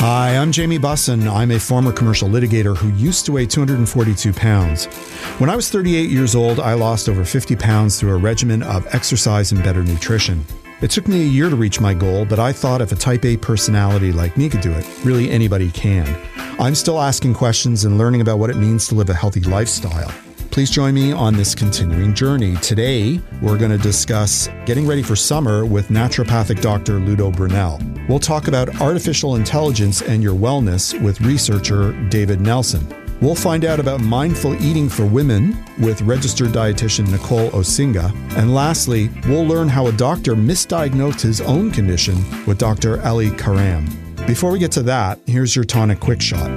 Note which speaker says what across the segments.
Speaker 1: Hi, I'm Jamie Bussin. I'm a former commercial litigator who used to weigh 242 pounds. When I was 38 years old, I lost over 50 pounds through a regimen of exercise and better nutrition. It took me a year to reach my goal, but I thought if a type A personality like me could do it, really anybody can. I'm still asking questions and learning about what it means to live a healthy lifestyle. Please join me on this continuing journey. Today, we're going to discuss getting ready for summer with naturopathic Dr. Ludo Brunel. We'll talk about artificial intelligence and your wellness with researcher David Nelson. We'll find out about mindful eating for women with registered dietitian Nicole Osinga. And lastly, we'll learn how a doctor misdiagnosed his own condition with Dr. Elie Karam. Before we get to that, here's your tonic quick shot.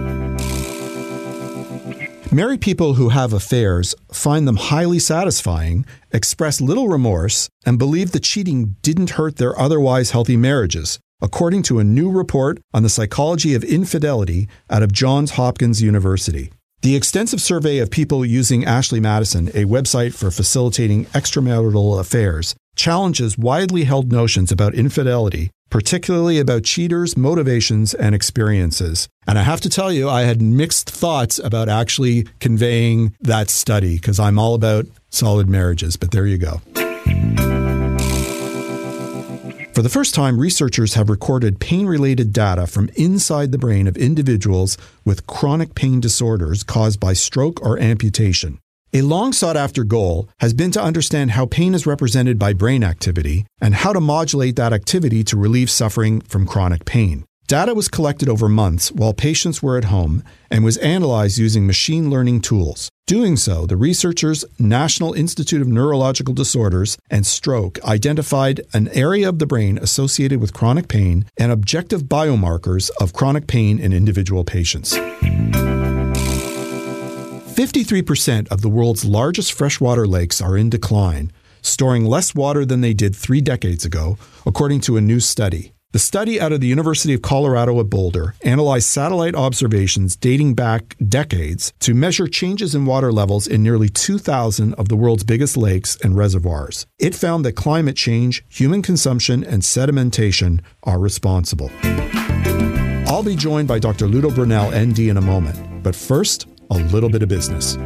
Speaker 1: Married people who have affairs find them highly satisfying, express little remorse, and believe the cheating didn't hurt their otherwise healthy marriages, according to a new report on the psychology of infidelity out of Johns Hopkins University. The extensive survey of people using Ashley Madison, a website for facilitating extramarital affairs, challenges widely held notions about infidelity particularly about cheaters' motivations and experiences. And I have to tell you, I had mixed thoughts about actually conveying that study because I'm all about solid marriages, but there you go. For the first time, researchers have recorded pain related data from inside the brain of individuals with chronic pain disorders caused by stroke or amputation. A long sought after goal has been to understand how pain is represented by brain activity and how to modulate that activity to relieve suffering from chronic pain. Data was collected over months while patients were at home and was analyzed using machine learning tools. Doing so, the researchers, National Institute of Neurological Disorders, and Stroke identified an area of the brain associated with chronic pain and objective biomarkers of chronic pain in individual patients. 53% of the world's largest freshwater lakes are in decline, storing less water than they did three decades ago, according to a new study. The study out of the University of Colorado at Boulder analyzed satellite observations dating back decades to measure changes in water levels in nearly 2,000 of the world's biggest lakes and reservoirs. It found that climate change, human consumption, and sedimentation are responsible. I'll be joined by Dr. Ludo Brunel, ND, in a moment. But first, a little bit of business.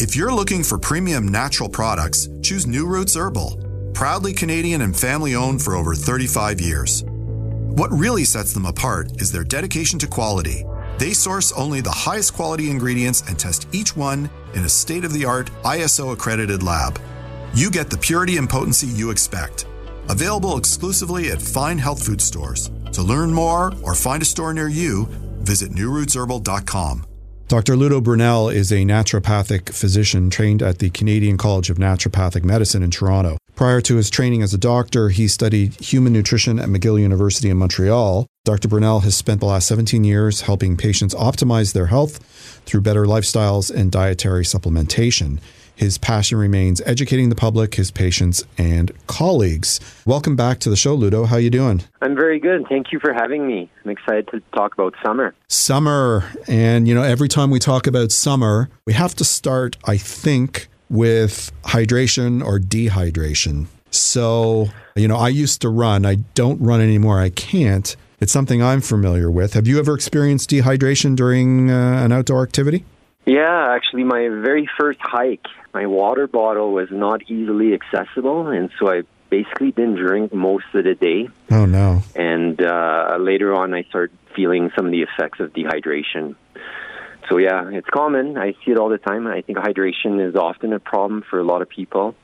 Speaker 2: If you're looking for premium natural products, choose New Roots Herbal. Proudly Canadian and family owned for over 35 years. What really sets them apart is their dedication to quality. They source only the highest quality ingredients and test each one in a state of the art ISO accredited lab. You get the purity and potency you expect. Available exclusively at fine health food stores. To learn more or find a store near you, Visit newrootsherbal.com.
Speaker 1: Dr. Ludo Brunel is a naturopathic physician trained at the Canadian College of Naturopathic Medicine in Toronto. Prior to his training as a doctor, he studied human nutrition at McGill University in Montreal. Dr. Brunel has spent the last 17 years helping patients optimize their health through better lifestyles and dietary supplementation. His passion remains educating the public, his patients, and colleagues. Welcome back to the show, Ludo. How you doing?
Speaker 3: I'm very good. Thank you for having me. I'm excited to talk about summer.
Speaker 1: Summer, and you know, every time we talk about summer, we have to start, I think, with hydration or dehydration. So, you know, I used to run. I don't run anymore. I can't. It's something I'm familiar with. Have you ever experienced dehydration during uh, an outdoor activity?
Speaker 3: Yeah, actually, my very first hike, my water bottle was not easily accessible, and so I basically didn't drink most of the day.
Speaker 1: Oh no!
Speaker 3: And uh, later on, I started feeling some of the effects of dehydration. So yeah, it's common. I see it all the time. I think hydration is often a problem for a lot of people.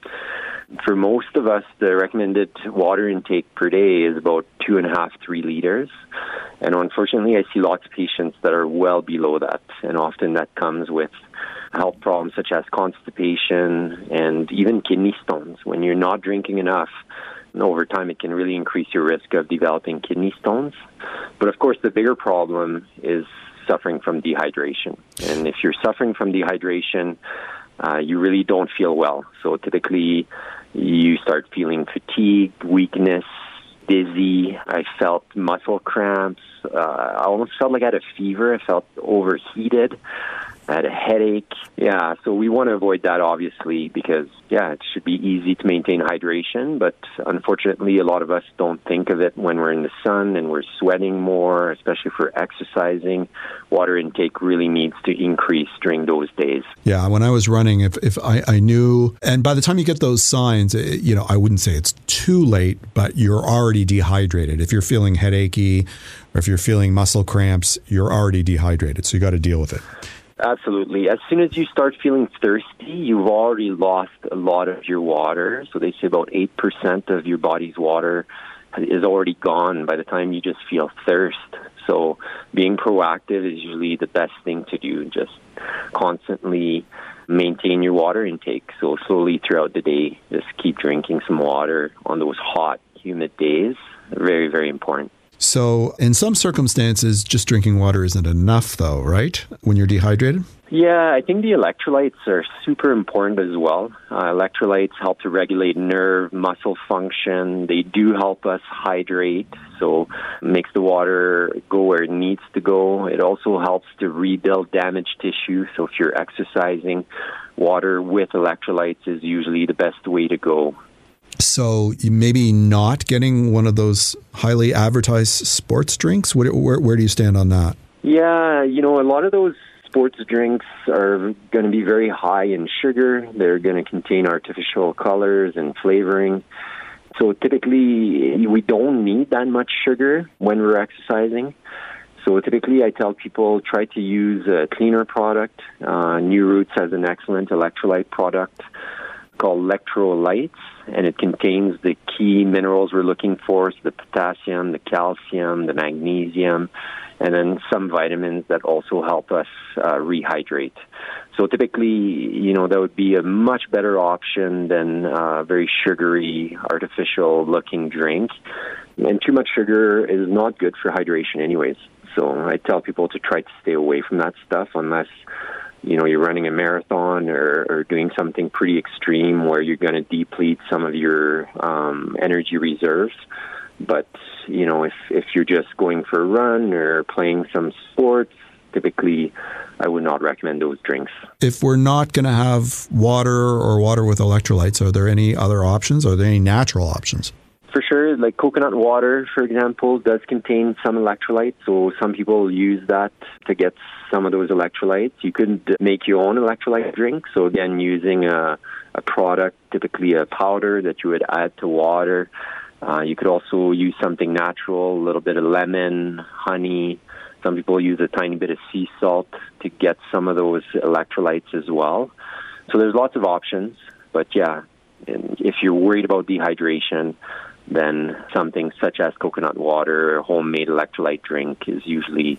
Speaker 3: For most of us, the recommended water intake per day is about two and a half, three liters. And unfortunately, I see lots of patients that are well below that. And often that comes with health problems such as constipation and even kidney stones. When you're not drinking enough, over time it can really increase your risk of developing kidney stones. But of course, the bigger problem is suffering from dehydration. And if you're suffering from dehydration, uh, you really don't feel well. So typically, you start feeling fatigue, weakness, dizzy. I felt muscle cramps. Uh, I almost felt like I had a fever. I felt overheated. Had a headache. Yeah, so we want to avoid that obviously because yeah, it should be easy to maintain hydration, but unfortunately a lot of us don't think of it when we're in the sun and we're sweating more, especially for exercising. Water intake really needs to increase during those days.
Speaker 1: Yeah, when I was running if if I, I knew and by the time you get those signs, it, you know, I wouldn't say it's too late, but you're already dehydrated. If you're feeling headachy or if you're feeling muscle cramps, you're already dehydrated. So you got to deal with it.
Speaker 3: Absolutely. As soon as you start feeling thirsty, you've already lost a lot of your water. So they say about 8% of your body's water is already gone by the time you just feel thirst. So being proactive is usually the best thing to do. Just constantly maintain your water intake. So slowly throughout the day, just keep drinking some water on those hot, humid days. Very, very important.
Speaker 1: So, in some circumstances, just drinking water isn't enough, though, right? When you're dehydrated?
Speaker 3: Yeah, I think the electrolytes are super important as well. Uh, electrolytes help to regulate nerve, muscle function. They do help us hydrate, so makes the water go where it needs to go. It also helps to rebuild damaged tissue. So if you're exercising, water with electrolytes is usually the best way to go.
Speaker 1: So maybe not getting one of those highly advertised sports drinks. Where, where, where do you stand on that?
Speaker 3: Yeah, you know, a lot of those sports drinks are going to be very high in sugar. They're going to contain artificial colors and flavoring. So typically, we don't need that much sugar when we're exercising. So typically, I tell people try to use a cleaner product. Uh, New Roots has an excellent electrolyte product called electrolytes, and it contains the key minerals we're looking for, so the potassium, the calcium, the magnesium, and then some vitamins that also help us uh, rehydrate. So typically, you know, that would be a much better option than a very sugary, artificial-looking drink. And too much sugar is not good for hydration, anyways. So I tell people to try to stay away from that stuff unless you know you're running a marathon or, or doing something pretty extreme where you're going to deplete some of your um, energy reserves. But you know, if if you're just going for a run or playing some sports, typically I would not recommend those drinks.
Speaker 1: If we're not going to have water or water with electrolytes, are there any other options? Are there any natural options?
Speaker 3: For sure, like coconut water, for example, does contain some electrolytes. So some people use that to get some of those electrolytes. You could make your own electrolyte drink. So again, using a, a product, typically a powder that you would add to water. Uh, you could also use something natural, a little bit of lemon, honey. Some people use a tiny bit of sea salt to get some of those electrolytes as well. So there's lots of options. But yeah, if you're worried about dehydration, then something such as coconut water or homemade electrolyte drink is usually,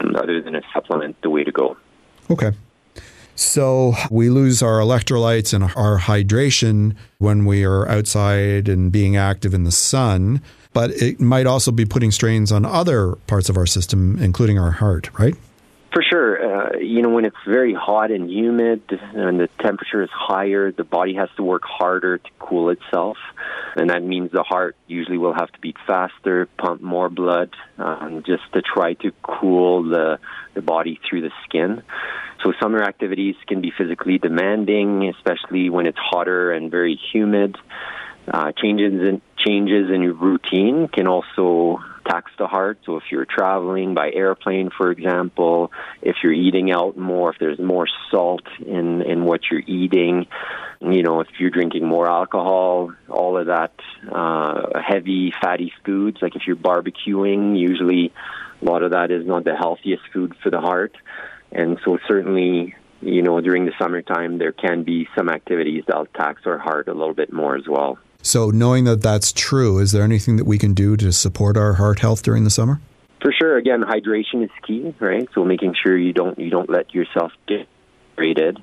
Speaker 3: um, other than a supplement, the way to go.
Speaker 1: Okay. So we lose our electrolytes and our hydration when we are outside and being active in the sun, but it might also be putting strains on other parts of our system, including our heart, right?
Speaker 3: For sure. Uh, you know, when it's very hot and humid and the temperature is higher, the body has to work harder to cool itself. And that means the heart usually will have to beat faster, pump more blood, um, just to try to cool the, the body through the skin. So summer activities can be physically demanding, especially when it's hotter and very humid. Uh, changes in changes in your routine can also tax the heart. So if you're traveling by airplane, for example, if you're eating out more, if there's more salt in in what you're eating, you know, if you're drinking more alcohol, all of that uh, heavy fatty foods, like if you're barbecuing, usually a lot of that is not the healthiest food for the heart. And so certainly you know, during the summertime, there can be some activities that'll tax our heart a little bit more as well.
Speaker 1: So, knowing that that's true, is there anything that we can do to support our heart health during the summer?
Speaker 3: For sure. Again, hydration is key, right? So, making sure you don't you don't let yourself get dehydrated.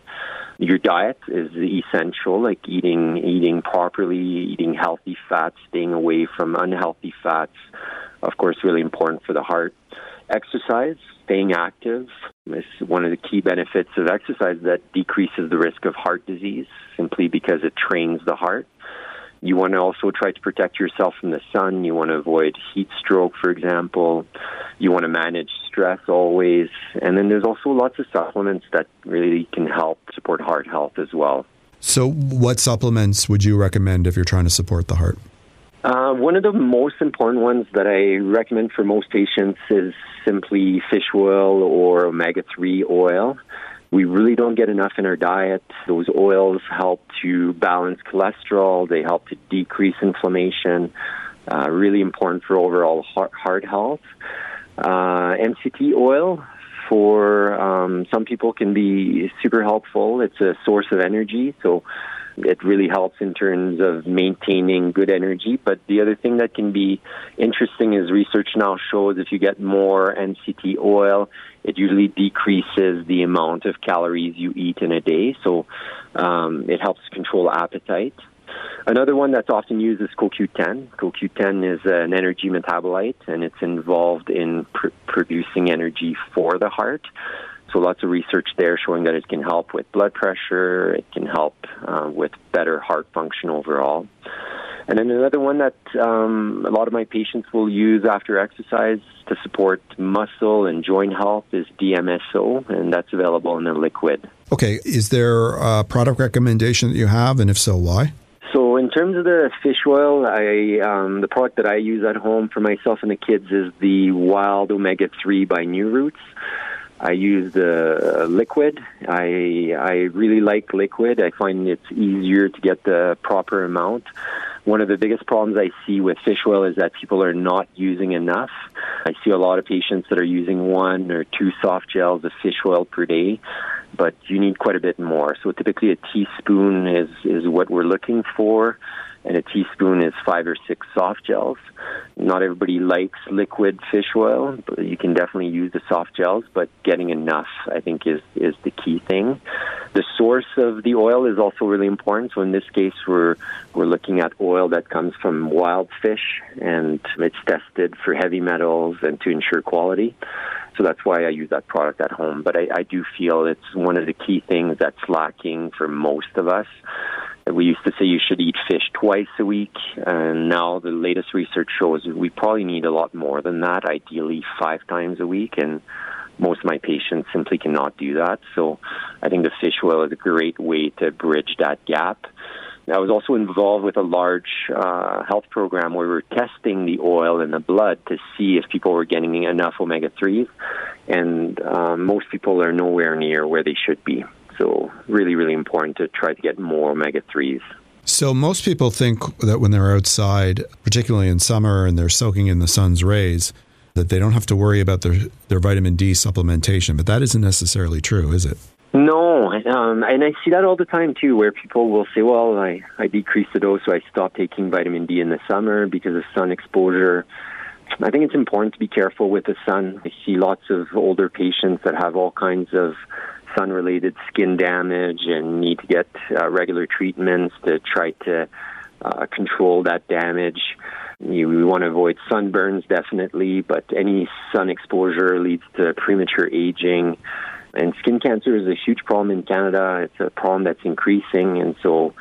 Speaker 3: Your diet is essential, like eating eating properly, eating healthy fats, staying away from unhealthy fats. Of course, really important for the heart exercise, staying active is one of the key benefits of exercise that decreases the risk of heart disease simply because it trains the heart. You want to also try to protect yourself from the sun. You want to avoid heat stroke, for example. You want to manage stress always. And then there's also lots of supplements that really can help support heart health as well.
Speaker 1: So, what supplements would you recommend if you're trying to support the heart?
Speaker 3: Uh, one of the most important ones that I recommend for most patients is simply fish oil or omega 3 oil. We really don't get enough in our diet. Those oils help to balance cholesterol, they help to decrease inflammation, uh, really important for overall heart, heart health. Uh, MCT oil for um, some people can be super helpful. It's a source of energy, so it really helps in terms of maintaining good energy. But the other thing that can be interesting is research now shows if you get more MCT oil, it usually decreases the amount of calories you eat in a day. So um, it helps control appetite. Another one that's often used is CoQ10. CoQ10 is an energy metabolite, and it's involved in pr- producing energy for the heart. So lots of research there showing that it can help with blood pressure, it can help uh, with better heart function overall. And then another one that um, a lot of my patients will use after exercise to support muscle and joint health is DMSO, and that's available in a liquid.
Speaker 1: Okay, is there a product recommendation that you have, and if so, why?
Speaker 3: So, in terms of the fish oil, I um, the product that I use at home for myself and the kids is the Wild Omega Three by New Roots. I use the uh, liquid. I I really like liquid. I find it's easier to get the proper amount. One of the biggest problems I see with fish oil is that people are not using enough. I see a lot of patients that are using one or two soft gels of fish oil per day, but you need quite a bit more. So typically a teaspoon is is what we're looking for and a teaspoon is five or six soft gels. Not everybody likes liquid fish oil, but you can definitely use the soft gels, but getting enough, I think, is, is the key thing. The source of the oil is also really important. So in this case, we're, we're looking at oil that comes from wild fish, and it's tested for heavy metals and to ensure quality. So that's why I use that product at home. But I, I do feel it's one of the key things that's lacking for most of us. We used to say you should eat fish twice a week, and now the latest research shows we probably need a lot more than that, ideally five times a week. And most of my patients simply cannot do that. So I think the fish oil is a great way to bridge that gap. I was also involved with a large uh, health program where we were testing the oil in the blood to see if people were getting enough omega 3s, and uh, most people are nowhere near where they should be. So, really, really important to try to get more omega 3s.
Speaker 1: So, most people think that when they're outside, particularly in summer, and they're soaking in the sun's rays, that they don't have to worry about their, their vitamin D supplementation. But that isn't necessarily true, is it?
Speaker 3: No, um, and I see that all the time too, where people will say, "Well, I I decreased the dose, so I stopped taking vitamin D in the summer because of sun exposure." I think it's important to be careful with the sun. I see lots of older patients that have all kinds of sun related skin damage and need to get uh, regular treatments to try to uh, control that damage. You, we want to avoid sunburns definitely, but any sun exposure leads to premature aging. And skin cancer is a huge problem in Canada. It's a problem that's increasing, and so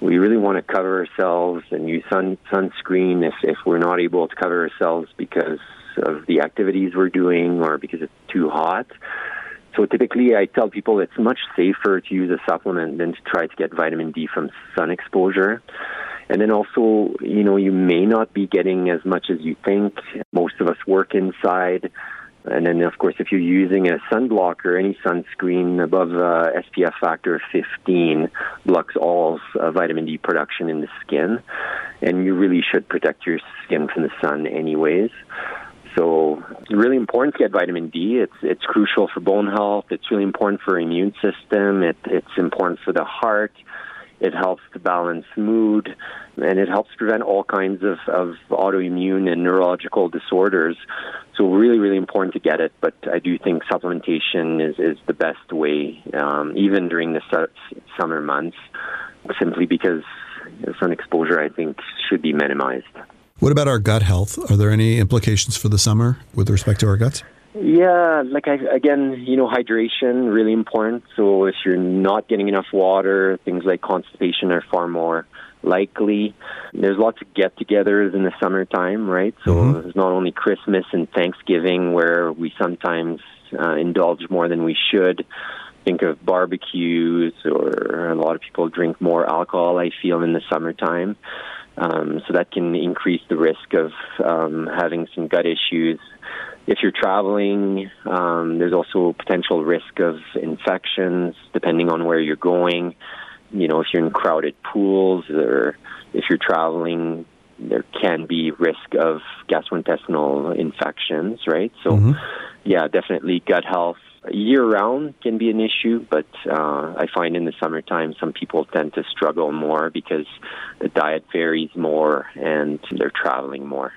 Speaker 3: we really want to cover ourselves and use sun sunscreen if if we're not able to cover ourselves because of the activities we're doing or because it's too hot. So typically, I tell people it's much safer to use a supplement than to try to get vitamin D from sun exposure. And then also, you know, you may not be getting as much as you think. Most of us work inside. And then, of course, if you're using a sunblocker, any sunscreen above uh, SPF factor 15 blocks all uh, vitamin D production in the skin. And you really should protect your skin from the sun, anyways. So it's really important to get vitamin D. It's it's crucial for bone health. It's really important for immune system. It, it's important for the heart. It helps to balance mood, and it helps prevent all kinds of, of autoimmune and neurological disorders. So really, really important to get it. But I do think supplementation is, is the best way, um, even during the su- summer months, simply because sun exposure, I think, should be minimized.
Speaker 1: What about our gut health? Are there any implications for the summer with respect to our guts?
Speaker 3: Yeah, like I, again, you know, hydration really important. So if you're not getting enough water, things like constipation are far more likely. There's lots of get-togethers in the summertime, right? So mm-hmm. there's not only Christmas and Thanksgiving where we sometimes uh, indulge more than we should. Think of barbecues, or a lot of people drink more alcohol. I feel in the summertime. Um, so that can increase the risk of um, having some gut issues. If you're traveling, um, there's also potential risk of infections depending on where you're going. You know, if you're in crowded pools or if you're traveling, there can be risk of gastrointestinal infections, right? So, mm-hmm. yeah, definitely gut health year round can be an issue, but uh, I find in the summertime some people tend to struggle more because the diet varies more and they're traveling more.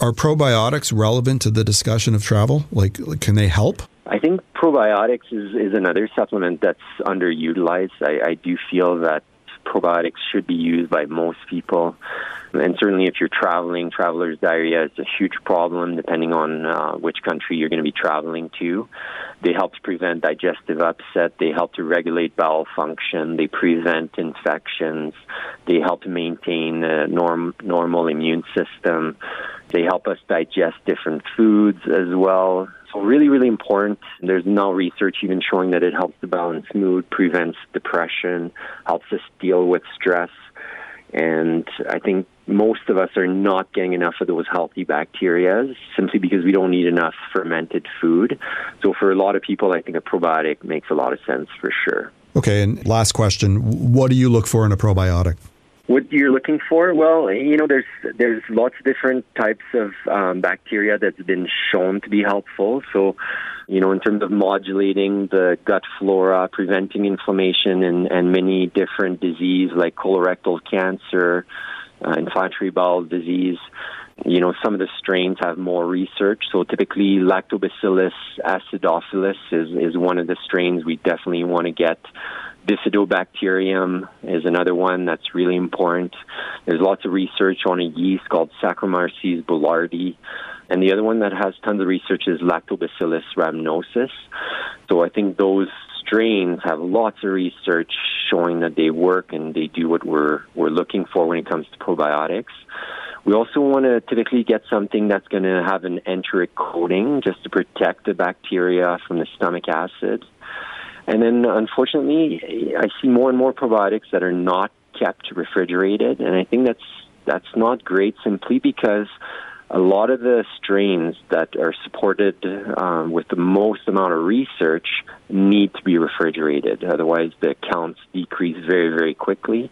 Speaker 1: Are probiotics relevant to the discussion of travel? Like, can they help?
Speaker 3: I think probiotics is, is another supplement that's underutilized. I, I do feel that probiotics should be used by most people. And certainly, if you're traveling, traveler's diarrhea is a huge problem depending on uh, which country you're going to be traveling to. They help prevent digestive upset. They help to regulate bowel function. They prevent infections. They help to maintain a norm, normal immune system. They help us digest different foods as well. So really, really important. There's now research even showing that it helps to balance mood, prevents depression, helps us deal with stress. And I think most of us are not getting enough of those healthy bacteria simply because we don't eat enough fermented food. So for a lot of people, I think a probiotic makes a lot of sense for sure.
Speaker 1: Okay, and last question. What do you look for in a probiotic?
Speaker 3: What you're looking for? Well, you know, there's there's lots of different types of um, bacteria that's been shown to be helpful. So, you know, in terms of modulating the gut flora, preventing inflammation, and, and many different diseases like colorectal cancer, uh, inflammatory bowel disease. You know, some of the strains have more research. So typically, Lactobacillus acidophilus is, is one of the strains we definitely want to get Bifidobacterium is another one that's really important. There's lots of research on a yeast called Saccharomyces boulardii. And the other one that has tons of research is Lactobacillus rhamnosus. So I think those strains have lots of research showing that they work and they do what we're, we're looking for when it comes to probiotics. We also want to typically get something that's going to have an enteric coating just to protect the bacteria from the stomach acid. And then, unfortunately, I see more and more probiotics that are not kept refrigerated, and I think that's that's not great. Simply because a lot of the strains that are supported um, with the most amount of research need to be refrigerated. Otherwise, the counts decrease very, very quickly.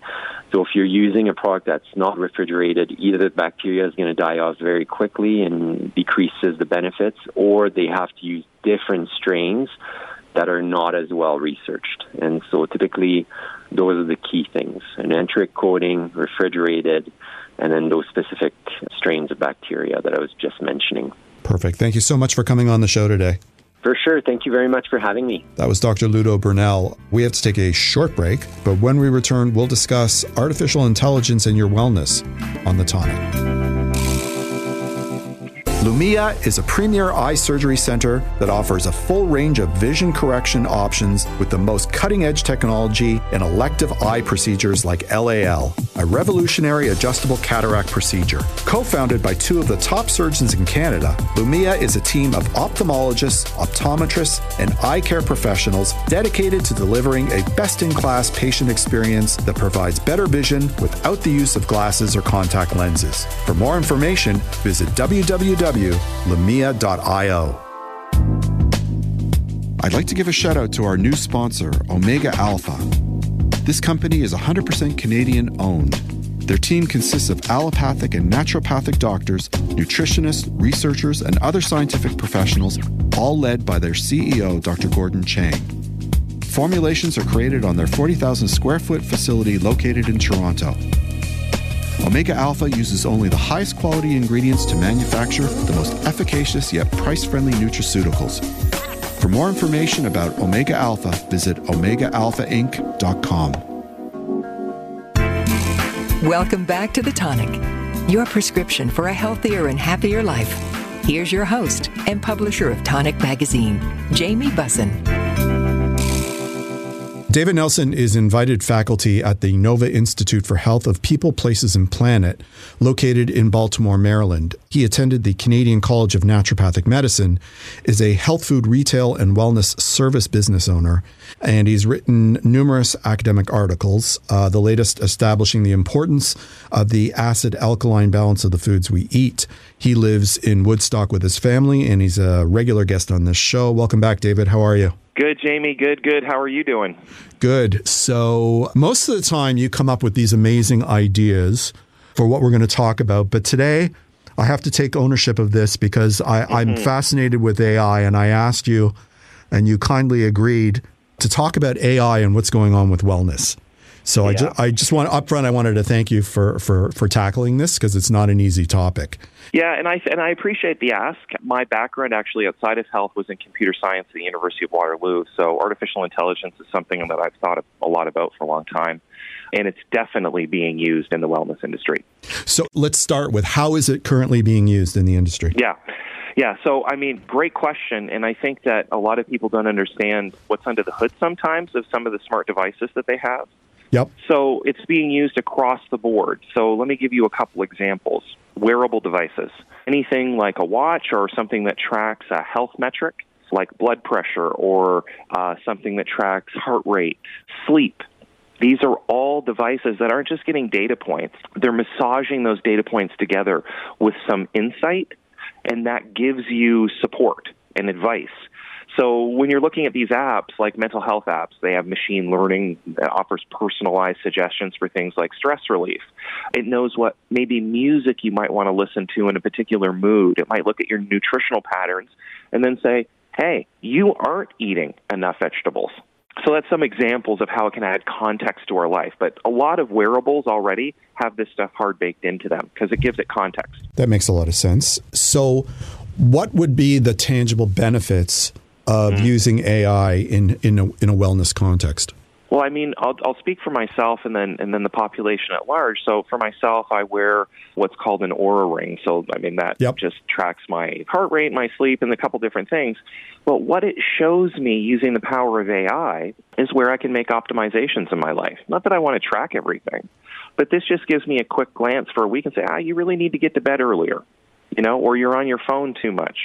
Speaker 3: So, if you're using a product that's not refrigerated, either the bacteria is going to die off very quickly and decreases the benefits, or they have to use different strains that are not as well researched. And so typically, those are the key things an enteric coating, refrigerated, and then those specific strains of bacteria that I was just mentioning.
Speaker 1: Perfect. Thank you so much for coming on the show today.
Speaker 3: For sure. Thank you very much for having me.
Speaker 1: That was Dr. Ludo Brunel. We have to take a short break, but when we return, we'll discuss artificial intelligence and your wellness on the tonic. Lumia is a premier eye surgery center that offers a full range of vision correction options with the most cutting edge technology in elective eye procedures like LAL, a revolutionary adjustable cataract procedure. Co founded by two of the top surgeons in Canada, Lumia is a team of ophthalmologists, optometrists, and eye care professionals dedicated to delivering a best in class patient experience that provides better vision without the use of glasses or contact lenses. For more information, visit www www.lumia.io. I'd like to give a shout out to our new sponsor, Omega Alpha. This company is 100% Canadian owned. Their team consists of allopathic and naturopathic doctors, nutritionists, researchers, and other scientific professionals, all led by their CEO, Dr. Gordon Chang. Formulations are created on their 40,000 square foot facility located in Toronto. Omega Alpha uses only the highest quality ingredients to manufacture the most efficacious yet price friendly nutraceuticals. For more information about Omega Alpha, visit OmegaAlphaInc.com.
Speaker 4: Welcome back to The Tonic, your prescription for a healthier and happier life. Here's your host and publisher of Tonic Magazine, Jamie Bussin.
Speaker 1: David Nelson is invited faculty at the Nova Institute for Health of People, Places, and Planet, located in Baltimore, Maryland. He attended the Canadian College of Naturopathic Medicine, is a health food retail and wellness service business owner, and he's written numerous academic articles, uh, the latest establishing the importance of the acid alkaline balance of the foods we eat. He lives in Woodstock with his family, and he's a regular guest on this show. Welcome back, David. How are you?
Speaker 5: Good, Jamie. Good, good. How are you doing?
Speaker 1: Good. So, most of the time, you come up with these amazing ideas for what we're going to talk about. But today, I have to take ownership of this because I, mm-hmm. I'm fascinated with AI. And I asked you, and you kindly agreed to talk about AI and what's going on with wellness. So yeah. I, just, I just want upfront. I wanted to thank you for for for tackling this because it's not an easy topic.
Speaker 5: Yeah, and I and I appreciate the ask. My background actually outside of health was in computer science at the University of Waterloo. So artificial intelligence is something that I've thought a lot about for a long time, and it's definitely being used in the wellness industry.
Speaker 1: So let's start with how is it currently being used in the industry?
Speaker 5: Yeah. Yeah, so I mean, great question, and I think that a lot of people don't understand what's under the hood sometimes of some of the smart devices that they have.
Speaker 1: Yep.
Speaker 5: So it's being used across the board. So let me give you a couple examples. Wearable devices, anything like a watch or something that tracks a health metric, like blood pressure or uh, something that tracks heart rate, sleep. These are all devices that aren't just getting data points, they're massaging those data points together with some insight, and that gives you support and advice. So when you're looking at these apps, like mental health apps, they have machine learning that offers personalized suggestions for things like stress relief. It knows what maybe music you might want to listen to in a particular mood. It might look at your nutritional patterns and then say, hey, you aren't eating enough vegetables. So that's some examples of how it can add context to our life. But a lot of wearables already have this stuff hard baked into them because it gives it context.
Speaker 1: That makes a lot of sense. So, what would be the tangible benefits of mm. using AI in in a, in a wellness context?
Speaker 5: Well, I mean, I'll, I'll speak for myself and then and then the population at large. So for myself, I wear what's called an Oura ring. So I mean that yep. just tracks my heart rate, my sleep, and a couple different things. But what it shows me using the power of AI is where I can make optimizations in my life. Not that I want to track everything, but this just gives me a quick glance for a week and say, ah, you really need to get to bed earlier you know, or you're on your phone too much.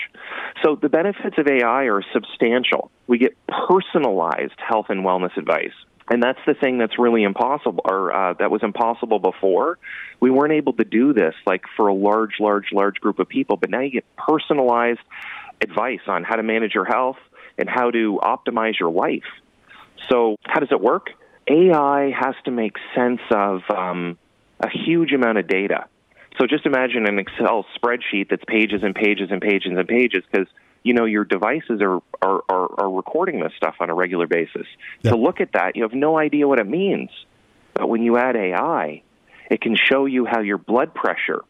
Speaker 5: So the benefits of AI are substantial. We get personalized health and wellness advice. And that's the thing that's really impossible, or uh, that was impossible before. We weren't able to do this like for a large, large, large group of people. But now you get personalized advice on how to manage your health and how to optimize your life. So, how does it work? AI has to make sense of um, a huge amount of data. So just imagine an Excel spreadsheet that's pages and pages and pages and pages because you know your devices are, are, are, are, recording this stuff on a regular basis. To look at that, you have no idea what it means. But when you add AI, it can show you how your blood pressure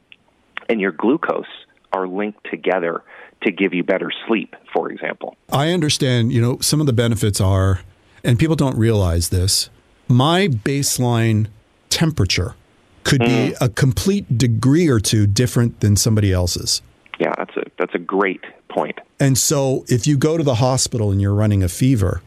Speaker 5: and your glucose are linked together to give you better sleep, for example.
Speaker 1: I understand, you know, some of the benefits are, and people don't realize this, my baseline temperature could mm. be a complete degree or two different than somebody else's.
Speaker 5: Yeah, that's a that's a great point.
Speaker 1: And so if you go to the hospital and you're running a fever,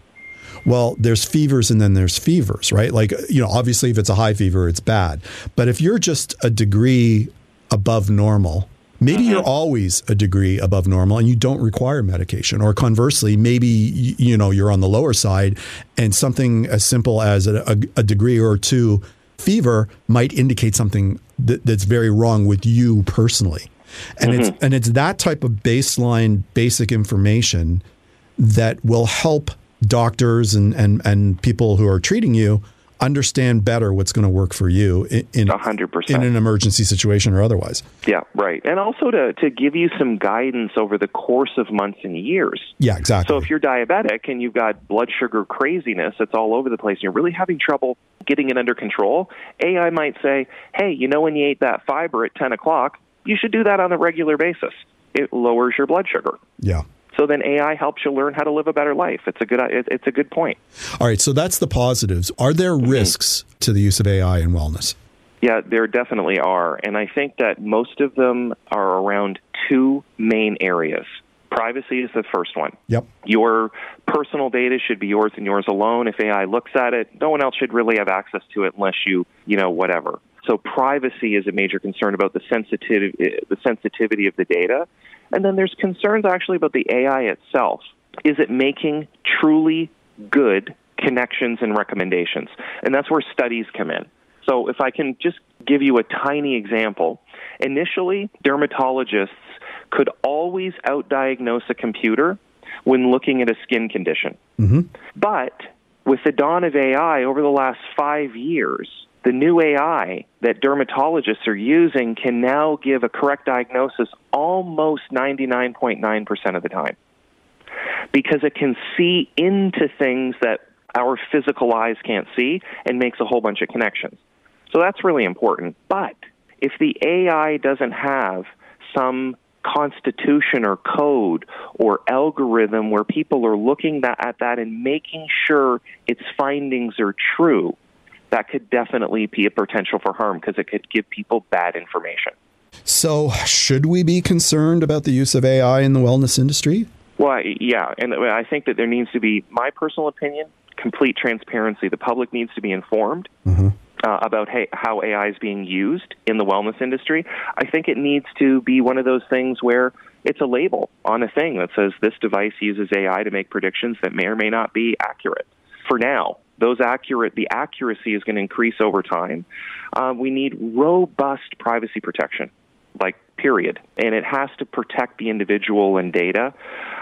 Speaker 1: well, there's fevers and then there's fevers, right? Like, you know, obviously if it's a high fever, it's bad. But if you're just a degree above normal, maybe mm-hmm. you're always a degree above normal and you don't require medication. Or conversely, maybe, you know, you're on the lower side and something as simple as a, a, a degree or two fever might indicate something that, that's very wrong with you personally. And mm-hmm. it's and it's that type of baseline basic information that will help doctors and, and, and people who are treating you understand better what's going to work for you in, in 100%. in an emergency situation or otherwise.
Speaker 5: Yeah, right. And also to, to give you some guidance over the course of months and years.
Speaker 1: Yeah, exactly.
Speaker 5: So if you're diabetic and you've got blood sugar craziness that's all over the place and you're really having trouble getting it under control, AI might say, hey, you know when you ate that fiber at 10 o'clock, you should do that on a regular basis. It lowers your blood sugar.
Speaker 1: Yeah.
Speaker 5: So then AI helps you learn how to live a better life. It's a good it's a good point.
Speaker 1: All right, so that's the positives. Are there mm-hmm. risks to the use of AI in wellness?
Speaker 5: Yeah, there definitely are. And I think that most of them are around two main areas. Privacy is the first one.
Speaker 1: Yep.
Speaker 5: Your personal data should be yours and yours alone. If AI looks at it, no one else should really have access to it unless you, you know, whatever. So privacy is a major concern about the sensitivity, the sensitivity of the data. And then there's concerns actually about the AI itself. Is it making truly good connections and recommendations? And that's where studies come in. So if I can just give you a tiny example, initially dermatologists could always outdiagnose a computer when looking at a skin condition.
Speaker 1: Mm-hmm.
Speaker 5: But with the dawn of AI over the last five years, the new AI that dermatologists are using can now give a correct diagnosis almost 99.9% of the time because it can see into things that our physical eyes can't see and makes a whole bunch of connections. So that's really important. But if the AI doesn't have some constitution or code or algorithm where people are looking at that and making sure its findings are true, that could definitely be a potential for harm because it could give people bad information.
Speaker 1: So, should we be concerned about the use of AI in the wellness industry?
Speaker 5: Well, yeah, and I think that there needs to be, my personal opinion, complete transparency. The public needs to be informed.
Speaker 1: Mm-hmm.
Speaker 5: Uh, about hey, how AI is being used in the wellness industry. I think it needs to be one of those things where it's a label on a thing that says this device uses AI to make predictions that may or may not be accurate. For now, those accurate the accuracy is going to increase over time. Uh, we need robust privacy protection, like period, and it has to protect the individual and data.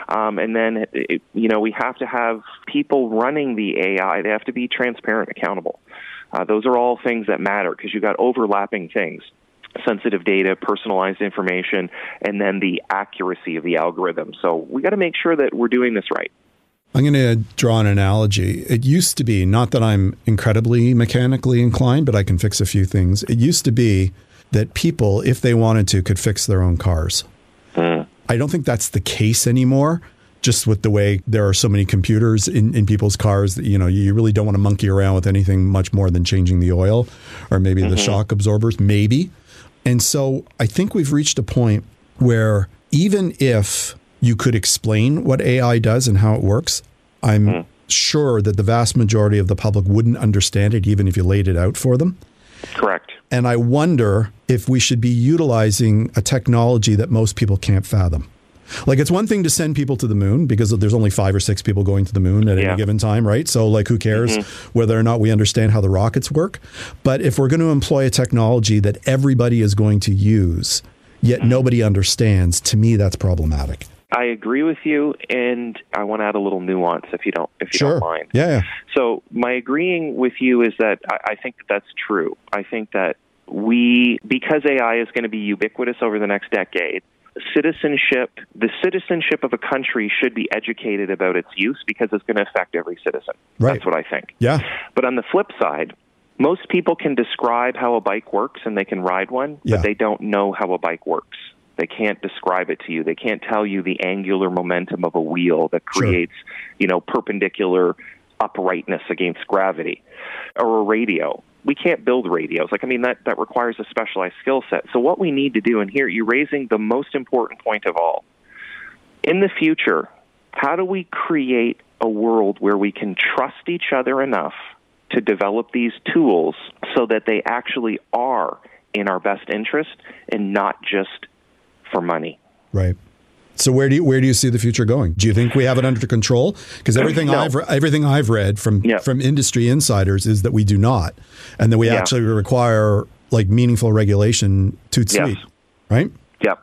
Speaker 5: Um, and then it, you know we have to have people running the AI. They have to be transparent, accountable. Uh, those are all things that matter because you've got overlapping things sensitive data, personalized information, and then the accuracy of the algorithm. So we got to make sure that we're doing this right.
Speaker 1: I'm going to draw an analogy. It used to be, not that I'm incredibly mechanically inclined, but I can fix a few things. It used to be that people, if they wanted to, could fix their own cars.
Speaker 5: Mm.
Speaker 1: I don't think that's the case anymore. Just with the way there are so many computers in, in people's cars that, you know, you really don't want to monkey around with anything much more than changing the oil or maybe mm-hmm. the shock absorbers, maybe. And so I think we've reached a point where even if you could explain what AI does and how it works, I'm mm. sure that the vast majority of the public wouldn't understand it even if you laid it out for them.
Speaker 5: Correct.
Speaker 1: And I wonder if we should be utilizing a technology that most people can't fathom. Like it's one thing to send people to the moon because there's only five or six people going to the moon at yeah. any given time, right? So like who cares mm-hmm. whether or not we understand how the rockets work? But if we're going to employ a technology that everybody is going to use, yet mm-hmm. nobody understands, to me that's problematic.
Speaker 5: I agree with you, and I want to add a little nuance, if you don't, if you
Speaker 1: sure.
Speaker 5: don't mind.
Speaker 1: Yeah, yeah.
Speaker 5: So my agreeing with you is that I, I think that that's true. I think that we, because AI is going to be ubiquitous over the next decade, citizenship, the citizenship of a country should be educated about its use because it's going to affect every citizen.
Speaker 1: Right.
Speaker 5: That's what I think.
Speaker 1: Yeah.
Speaker 5: But on the flip side, most people can describe how a bike works and they can ride one,
Speaker 1: yeah.
Speaker 5: but they don't know how a bike works. They can't describe it to you. They can't tell you the angular momentum of a wheel that creates, sure. you know, perpendicular uprightness against gravity. Or a radio. We can't build radios. Like I mean that that requires a specialized skill set. So what we need to do and here you're raising the most important point of all. In the future, how do we create a world where we can trust each other enough to develop these tools so that they actually are in our best interest and not just for money.
Speaker 1: Right. So where do you where do you see the future going? Do you think we have it under control? Because everything no. I've everything I've read from
Speaker 5: yeah.
Speaker 1: from industry insiders is that we do not, and that we yeah. actually require like meaningful regulation to sweet, yes. right?
Speaker 5: Yep.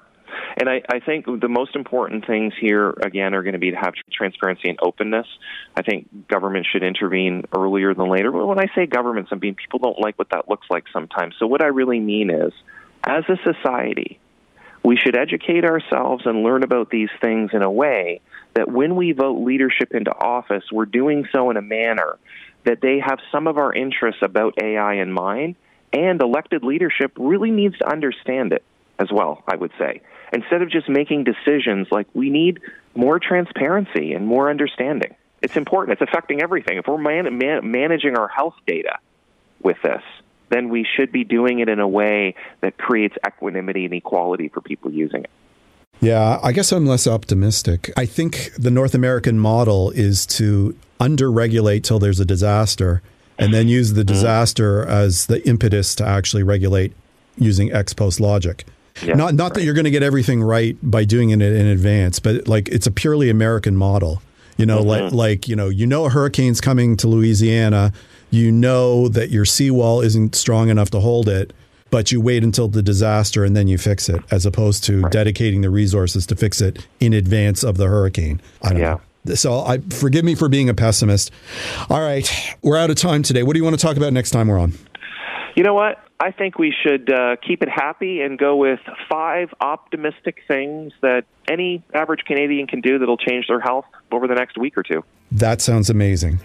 Speaker 5: And I, I think the most important things here again are going to be to have transparency and openness. I think government should intervene earlier than later. But when I say governments, I mean people don't like what that looks like sometimes. So what I really mean is, as a society, we should educate ourselves and learn about these things in a way that when we vote leadership into office, we're doing so in a manner that they have some of our interests about AI in mind, and elected leadership really needs to understand it as well, I would say. Instead of just making decisions, like we need more transparency and more understanding. It's important. It's affecting everything. If we're man- man- managing our health data with this, then we should be doing it in a way that creates equanimity and equality for people using it.
Speaker 1: Yeah, I guess I'm less optimistic. I think the North American model is to under-regulate till there's a disaster and then use the mm-hmm. disaster as the impetus to actually regulate using ex post logic. Yeah, not not right. that you're going to get everything right by doing it in advance, but like it's a purely American model. You know, mm-hmm. like like you know, you know a hurricane's coming to Louisiana. You know that your seawall isn't strong enough to hold it but you wait until the disaster and then you fix it, as opposed to right. dedicating the resources to fix it in advance of the hurricane. I don't yeah. know. So I forgive me for being a pessimist. All right, we're out of time today. What do you want to talk about next time we're on?
Speaker 5: You know what? I think we should uh, keep it happy and go with five optimistic things that any average Canadian can do that'll change their health over the next week or two.
Speaker 1: That sounds amazing.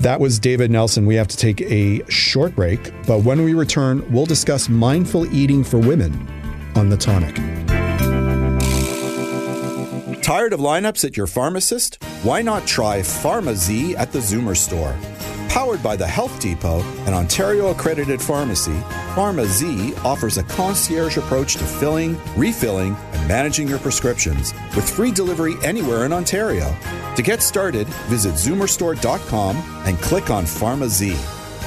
Speaker 1: That was David Nelson. We have to take a short break, but when we return, we'll discuss mindful eating for women on the tonic.
Speaker 6: Tired of lineups at your pharmacist? Why not try PharmaZ at the Zoomer store? Powered by the Health Depot, an Ontario accredited pharmacy, PharmaZ offers a concierge approach to filling, refilling, and managing your prescriptions with free delivery anywhere in Ontario. To get started, visit zoomerstore.com and click on PharmaZ.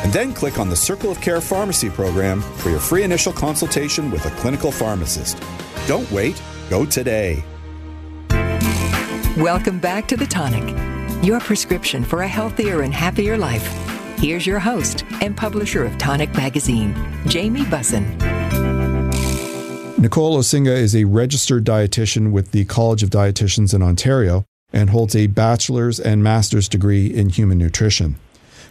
Speaker 6: And then click on the Circle of Care Pharmacy program for your free initial consultation with a clinical pharmacist. Don't wait, go today.
Speaker 4: Welcome back to The Tonic your prescription for a healthier and happier life. Here's your host and publisher of Tonic Magazine, Jamie Bussin.
Speaker 1: Nicole Osinga is a registered dietitian with the College of Dietitians in Ontario and holds a bachelor's and master's degree in human nutrition.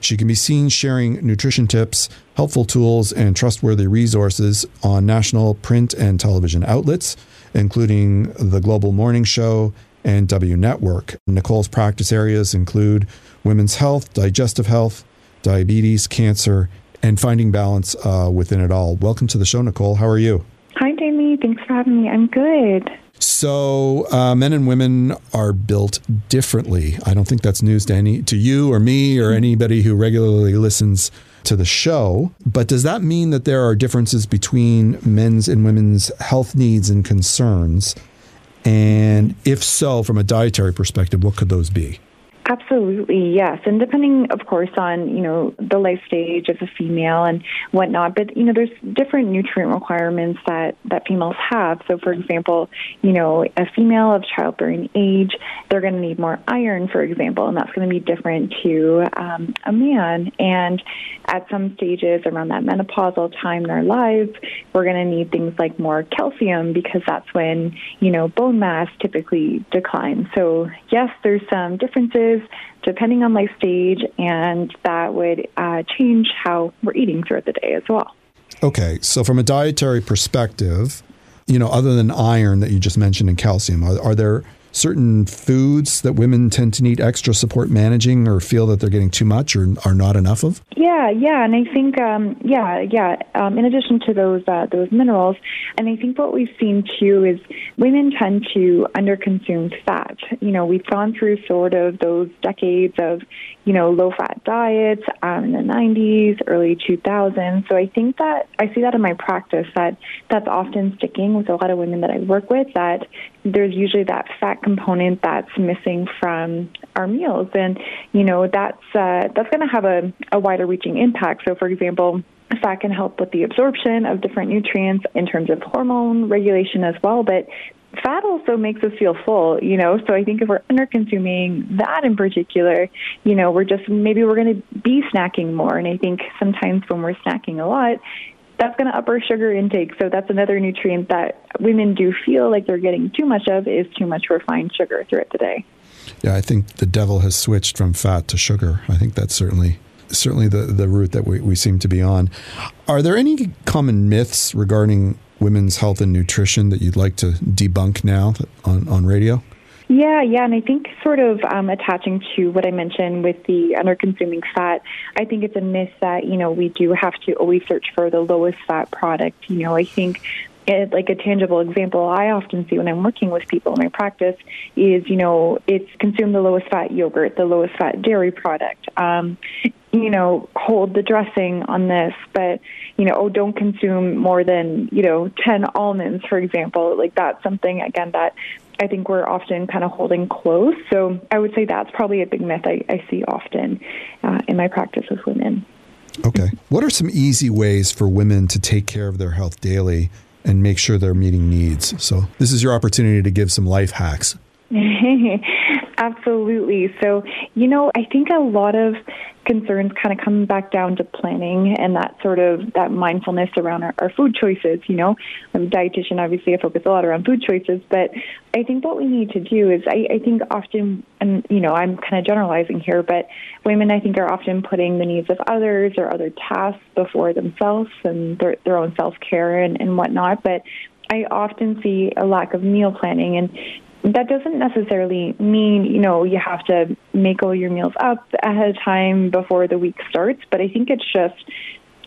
Speaker 1: She can be seen sharing nutrition tips, helpful tools, and trustworthy resources on national print and television outlets, including the Global Morning Show, and W Network. Nicole's practice areas include women's health, digestive health, diabetes, cancer, and finding balance uh, within it all. Welcome to the show, Nicole. How are you?
Speaker 7: Hi, Jamie. Thanks for having me. I'm good.
Speaker 1: So, uh, men and women are built differently. I don't think that's news to any to you or me or anybody who regularly listens to the show. But does that mean that there are differences between men's and women's health needs and concerns? And if so, from a dietary perspective, what could those be?
Speaker 7: Absolutely, yes. And depending, of course, on, you know, the life stage of the female and whatnot, but, you know, there's different nutrient requirements that, that females have. So, for example, you know, a female of childbearing age, they're going to need more iron, for example, and that's going to be different to um, a man. And at some stages around that menopausal time in our lives, we're going to need things like more calcium because that's when, you know, bone mass typically declines. So, yes, there's some differences depending on life stage, and that would uh, change how we're eating throughout the day as well.
Speaker 1: Okay, so from a dietary perspective, you know, other than iron that you just mentioned and calcium, are, are there certain foods that women tend to need extra support managing or feel that they're getting too much or are not enough of?
Speaker 7: Yeah, yeah, and I think um, yeah, yeah. Um, in addition to those uh, those minerals, and I think what we've seen too is women tend to underconsume fat. You know, we've gone through sort of those decades of you know low fat diets um, in the 90s, early 2000s. So I think that I see that in my practice that that's often sticking with a lot of women that I work with. That there's usually that fat component that's missing from our meals, and you know that's uh, that's going to have a, a wider reaching impact. So, for example, fat can help with the absorption of different nutrients in terms of hormone regulation as well, but fat also makes us feel full, you know. So I think if we're under consuming that in particular, you know, we're just maybe we're going to be snacking more. And I think sometimes when we're snacking a lot, that's going to up our sugar intake. So that's another nutrient that women do feel like they're getting too much of is too much refined sugar throughout the day.
Speaker 1: Yeah, I think the devil has switched from fat to sugar. I think that's certainly certainly the, the route that we, we seem to be on. Are there any common myths regarding women's health and nutrition that you'd like to debunk now on, on radio?
Speaker 7: Yeah, yeah, and I think sort of um, attaching to what I mentioned with the under consuming fat, I think it's a myth that you know we do have to always search for the lowest fat product. You know, I think it, like a tangible example I often see when I'm working with people in my practice is, you know, it's consume the lowest fat yogurt, the lowest fat dairy product. Um, you know, hold the dressing on this, but, you know, oh, don't consume more than, you know, 10 almonds, for example. Like that's something, again, that I think we're often kind of holding close. So I would say that's probably a big myth I, I see often uh, in my practice with women.
Speaker 1: Okay. What are some easy ways for women to take care of their health daily and make sure they're meeting needs? So this is your opportunity to give some life hacks.
Speaker 7: Absolutely. So, you know, I think a lot of concerns kind of come back down to planning and that sort of that mindfulness around our, our food choices. You know, I'm a dietitian, obviously, I focus a lot around food choices, but I think what we need to do is I, I think often, and you know, I'm kind of generalizing here, but women I think are often putting the needs of others or other tasks before themselves and their, their own self care and, and whatnot. But I often see a lack of meal planning and that doesn't necessarily mean, you know, you have to make all your meals up ahead of time before the week starts, but I think it's just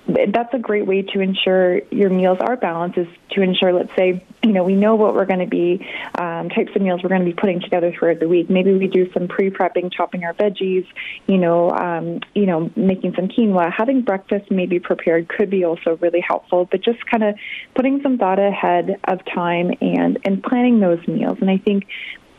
Speaker 7: that's a great way to ensure your meals are balanced is to ensure let's say you know we know what we're going to be um, types of meals we're going to be putting together throughout the week. Maybe we do some pre-prepping chopping our veggies you know um, you know making some quinoa. Having breakfast maybe prepared could be also really helpful but just kind of putting some thought ahead of time and and planning those meals. And i think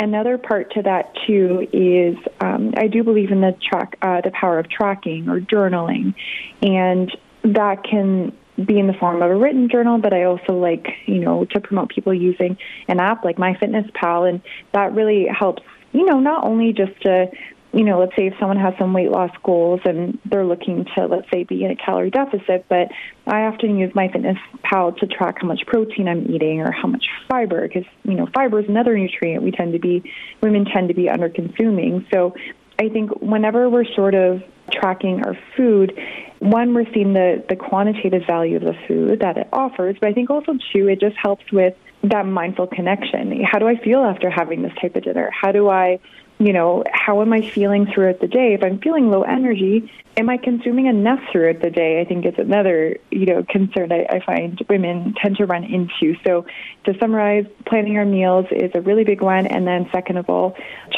Speaker 7: Another part to that too is um, I do believe in the track, uh, the power of tracking or journaling, and that can be in the form of a written journal, but I also like, you know, to promote people using an app like MyFitnessPal, and that really helps, you know, not only just to, you know, let's say if someone has some weight loss goals and they're looking to, let's say, be in a calorie deficit, but I often use MyFitnessPal to track how much protein I'm eating or how much fiber, because, you know, fiber is another nutrient we tend to be, women tend to be under consuming. So I think whenever we're sort of tracking our food, one, we're seeing the, the quantitative value of the food that it offers, but I think also, two, it just helps with that mindful connection. How do I feel after having this type of dinner? How do I, you know, how am I feeling throughout the day? If I'm feeling low energy, am I consuming enough throughout the day? I think it's another, you know, concern I, I find women tend to run into. So to summarize, planning our meals is a really big one, and then second of all,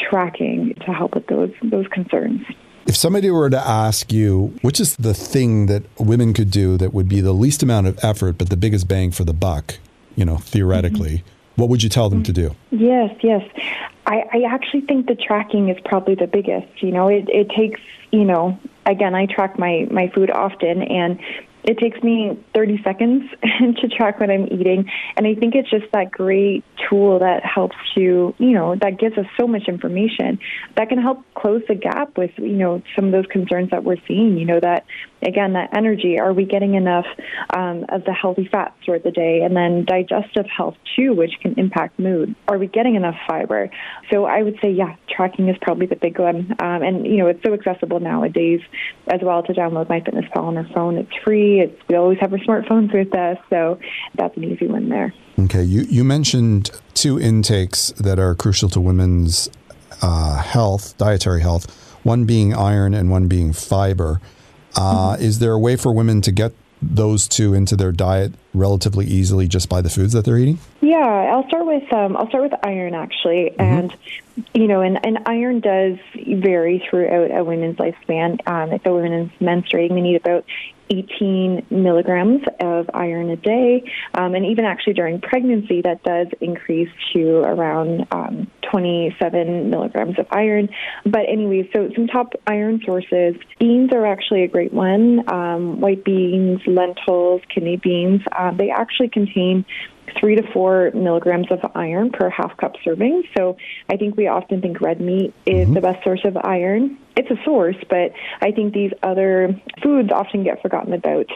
Speaker 7: tracking to help with those those concerns.
Speaker 1: If somebody were to ask you, which is the thing that women could do that would be the least amount of effort but the biggest bang for the buck, you know, theoretically, mm-hmm. what would you tell them to do?
Speaker 7: Yes, yes. I, I actually think the tracking is probably the biggest. You know, it, it takes, you know, again, I track my, my food often and it takes me 30 seconds to track what I'm eating. And I think it's just that great tool that helps you, you know, that gives us so much information that can help close the gap with, you know, some of those concerns that we're seeing. You know, that again, that energy, are we getting enough um, of the healthy fats throughout the day? And then digestive health too, which can impact mood. Are we getting enough fiber? So I would say, yeah, tracking is probably the big one. Um, and, you know, it's so accessible nowadays as well to download MyFitnessPal on our phone. It's free. It's, we always have our smartphones with us. So that's an easy one there.
Speaker 1: Okay. You, you mentioned two intakes that are crucial to women's uh, health, dietary health, one being iron and one being fiber. Uh, is there a way for women to get those two into their diet relatively easily just by the foods that they're eating?
Speaker 7: Yeah, I'll start with um, I'll start with iron actually, mm-hmm. and you know, and, and iron does vary throughout a woman's lifespan. Um, if a woman is menstruating, they need about 18 milligrams of iron a day. Um, and even actually during pregnancy, that does increase to around um, 27 milligrams of iron. But anyway, so some top iron sources. Beans are actually a great one. Um, white beans, lentils, kidney beans. Um, they actually contain three to four milligrams of iron per half cup serving. So I think we often think red meat is mm-hmm. the best source of iron. It's a source, but I think these other foods often get forgotten about.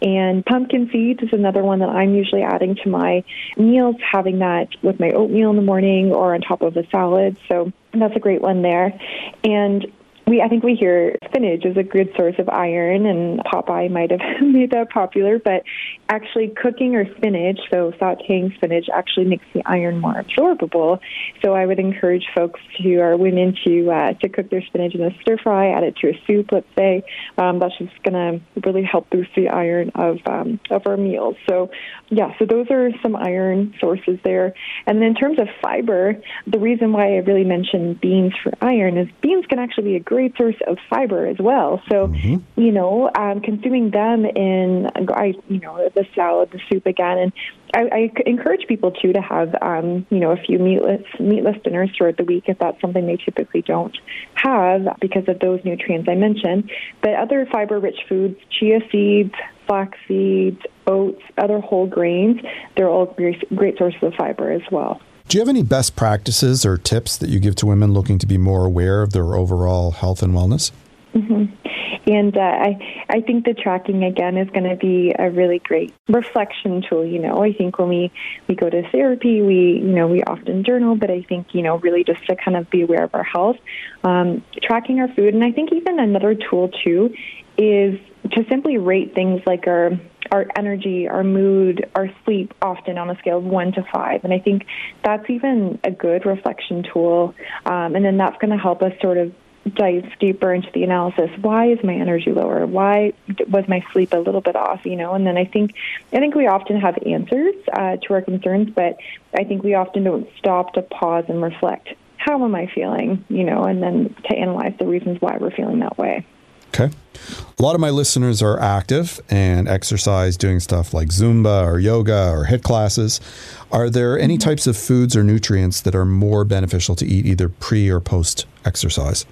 Speaker 7: And pumpkin seeds is another one that I'm usually adding to my meals, having that with my oatmeal in the morning or on top of a salad. So that's a great one there. And we I think we hear spinach is a good source of iron, and Popeye might have made that popular. But actually, cooking or spinach, so sautéing spinach, actually makes the iron more absorbable. So I would encourage folks who are women to uh, to cook their spinach in a stir fry, add it to a soup, let's say. Um, that's just going to really help boost the iron of um, of our meals. So yeah, so those are some iron sources there. And then in terms of fiber, the reason why I really mentioned beans for iron is beans can actually be a great source of fiber as well. So, mm-hmm. you know, um, consuming them in, I, you know, the salad, the soup again, and I, I encourage people too to have, um, you know, a few meatless meatless dinners throughout the week if that's something they typically don't have because of those nutrients I mentioned. But other fiber-rich foods, chia seeds, flax seeds, oats, other whole grains, they're all great, great sources of fiber as well.
Speaker 1: Do you have any best practices or tips that you give to women looking to be more aware of their overall health and wellness?
Speaker 7: Mm-hmm. And uh, I, I think the tracking again is going to be a really great reflection tool. You know, I think when we we go to therapy, we you know we often journal, but I think you know really just to kind of be aware of our health, um, tracking our food, and I think even another tool too is to simply rate things like our our energy, our mood, our sleep often on a scale of one to five. And I think that's even a good reflection tool. Um, and then that's going to help us sort of dive deeper into the analysis. Why is my energy lower? Why was my sleep a little bit off? You know, and then I think I think we often have answers uh, to our concerns, but I think we often don't stop to pause and reflect. How am I feeling? You know, and then to analyze the reasons why we're feeling that way.
Speaker 1: Okay. A lot of my listeners are active and exercise, doing stuff like Zumba or yoga or HIIT classes. Are there any mm-hmm. types of foods or nutrients that are more beneficial to eat either pre or post exercise?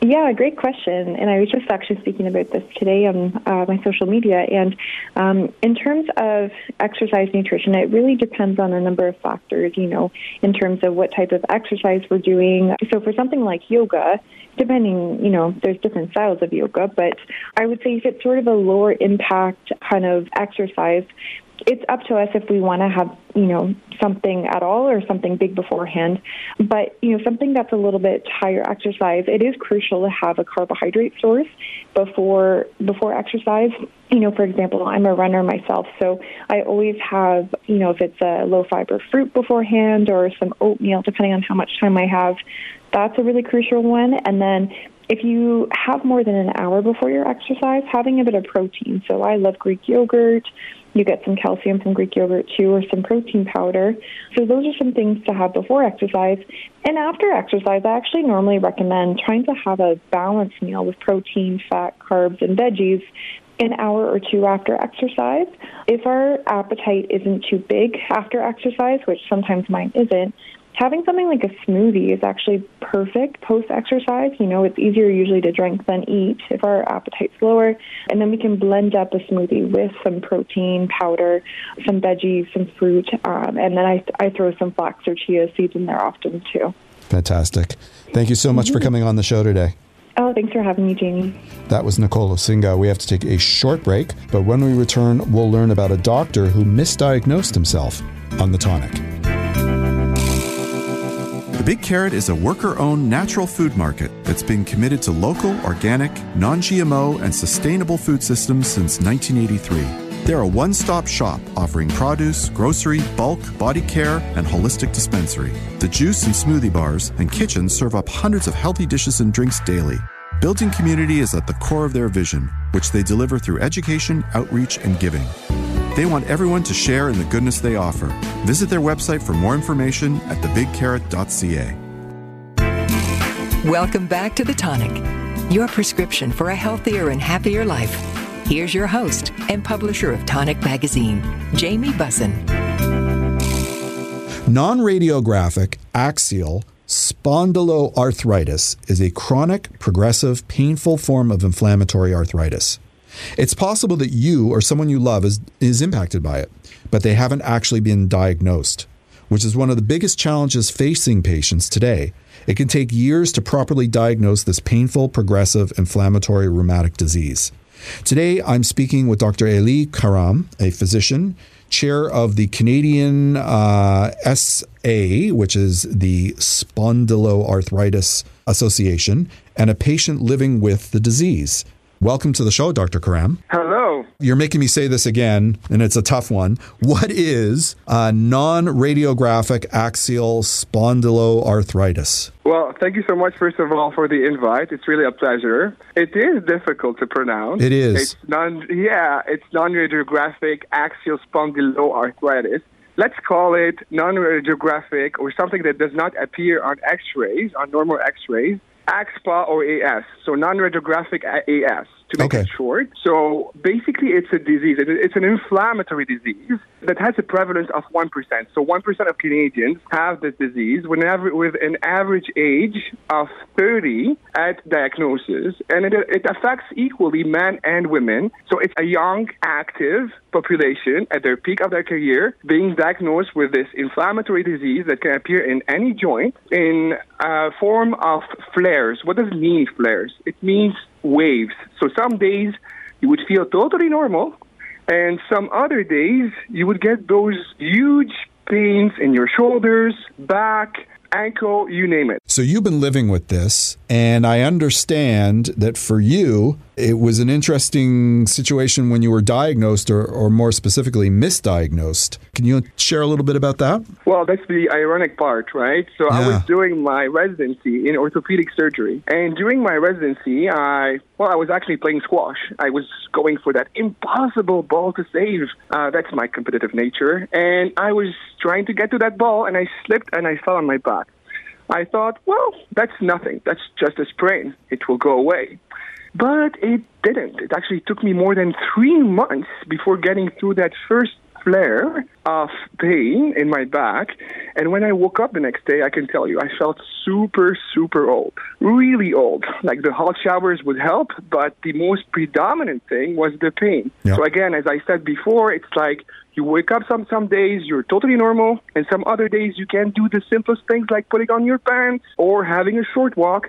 Speaker 7: Yeah, great question. And I was just actually speaking about this today on uh, my social media. And um, in terms of exercise nutrition, it really depends on a number of factors, you know, in terms of what type of exercise we're doing. So for something like yoga, depending, you know, there's different styles of yoga, but I would say if it's sort of a lower impact kind of exercise, it's up to us if we want to have, you know, something at all or something big beforehand. But, you know, something that's a little bit higher exercise, it is crucial to have a carbohydrate source before before exercise. You know, for example, I'm a runner myself, so I always have, you know, if it's a low fiber fruit beforehand or some oatmeal, depending on how much time I have, that's a really crucial one. And then if you have more than an hour before your exercise, having a bit of protein. So I love Greek yogurt. You get some calcium from Greek yogurt too, or some protein powder. So those are some things to have before exercise. And after exercise, I actually normally recommend trying to have a balanced meal with protein, fat, carbs, and veggies an hour or two after exercise. If our appetite isn't too big after exercise, which sometimes mine isn't, having something like a smoothie is actually perfect post exercise. You know, it's easier usually to drink than eat if our appetite's lower. And then we can blend up a smoothie with some protein powder, some veggies, some fruit, um, and then I, I throw some flax or chia seeds in there often too.
Speaker 1: Fantastic. Thank you so much mm-hmm. for coming on the show today.
Speaker 7: Oh, thanks for having me, Jamie.
Speaker 1: That was Nicole Osinga. We have to take a short break, but when we return, we'll learn about a doctor who misdiagnosed himself on the tonic.
Speaker 2: Big Carrot is a worker owned natural food market that's been committed to local, organic, non GMO, and sustainable food systems since 1983. They're a one stop shop offering produce, grocery, bulk, body care, and holistic dispensary. The juice and smoothie bars and kitchen serve up hundreds of healthy dishes and drinks daily. Building community is at the core of their vision, which they deliver through education, outreach, and giving. They want everyone to share in the goodness they offer. Visit their website for more information at thebigcarrot.ca.
Speaker 4: Welcome back to The Tonic, your prescription for a healthier and happier life. Here's your host and publisher of Tonic Magazine, Jamie Bussin.
Speaker 1: Non radiographic axial spondyloarthritis is a chronic, progressive, painful form of inflammatory arthritis. It's possible that you or someone you love is, is impacted by it, but they haven't actually been diagnosed, which is one of the biggest challenges facing patients today. It can take years to properly diagnose this painful, progressive, inflammatory rheumatic disease. Today, I'm speaking with Dr. Elie Karam, a physician, chair of the Canadian uh, SA, which is the Spondyloarthritis Association, and a patient living with the disease. Welcome to the show, Dr. Karam.
Speaker 8: Hello.
Speaker 1: You're making me say this again, and it's a tough one. What is a non radiographic axial spondyloarthritis?
Speaker 8: Well, thank you so much, first of all, for the invite. It's really a pleasure. It is difficult to pronounce.
Speaker 1: It is.
Speaker 8: It's non, yeah, it's non radiographic axial spondyloarthritis. Let's call it non radiographic or something that does not appear on x rays, on normal x rays. AxSpA or AS, so non-radiographic AS to make
Speaker 1: okay.
Speaker 8: it short. So basically, it's a disease. It's an inflammatory disease that has a prevalence of 1%. So 1% of Canadians have this disease with an average age of 30 at diagnosis. And it, it affects equally men and women. So it's a young, active population at their peak of their career being diagnosed with this inflammatory disease that can appear in any joint in a form of flares. What does it mean, flares? It means waves. So some days you would feel totally normal, and some other days you would get those huge pains in your shoulders, back, ankle, you name it.
Speaker 1: So you've been living with this, and I understand that for you, it was an interesting situation when you were diagnosed, or, or more specifically, misdiagnosed. Can you share a little bit about that?
Speaker 8: Well, that's the ironic part, right? So yeah. I was doing my residency in orthopedic surgery, and during my residency, I well, I was actually playing squash. I was going for that impossible ball to save. Uh, that's my competitive nature, and I was trying to get to that ball, and I slipped and I fell on my back. I thought, well, that's nothing. That's just a sprain. It will go away. But it didn't. It actually took me more than three months before getting through that first flare of pain in my back. And when I woke up the next day, I can tell you, I felt super, super old. Really old. Like the hot showers would help, but the most predominant thing was the pain. Yep. So again, as I said before, it's like you wake up some some days you're totally normal, and some other days you can't do the simplest things like putting on your pants or having a short walk.